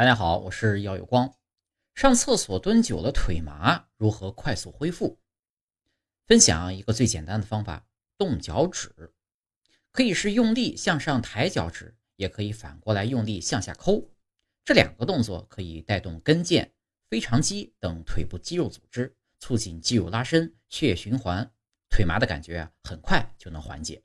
大家好我是姚有光。上厕所蹲久了腿麻如何快速恢复？分享一个最简单的方法动脚趾。可以是用力向上抬脚趾也可以反过来用力向下抠。这两个动作可以带动跟腱腓肠肌等腿部肌肉组织促进肌肉拉伸血液循环。腿麻的感觉很快就能缓解。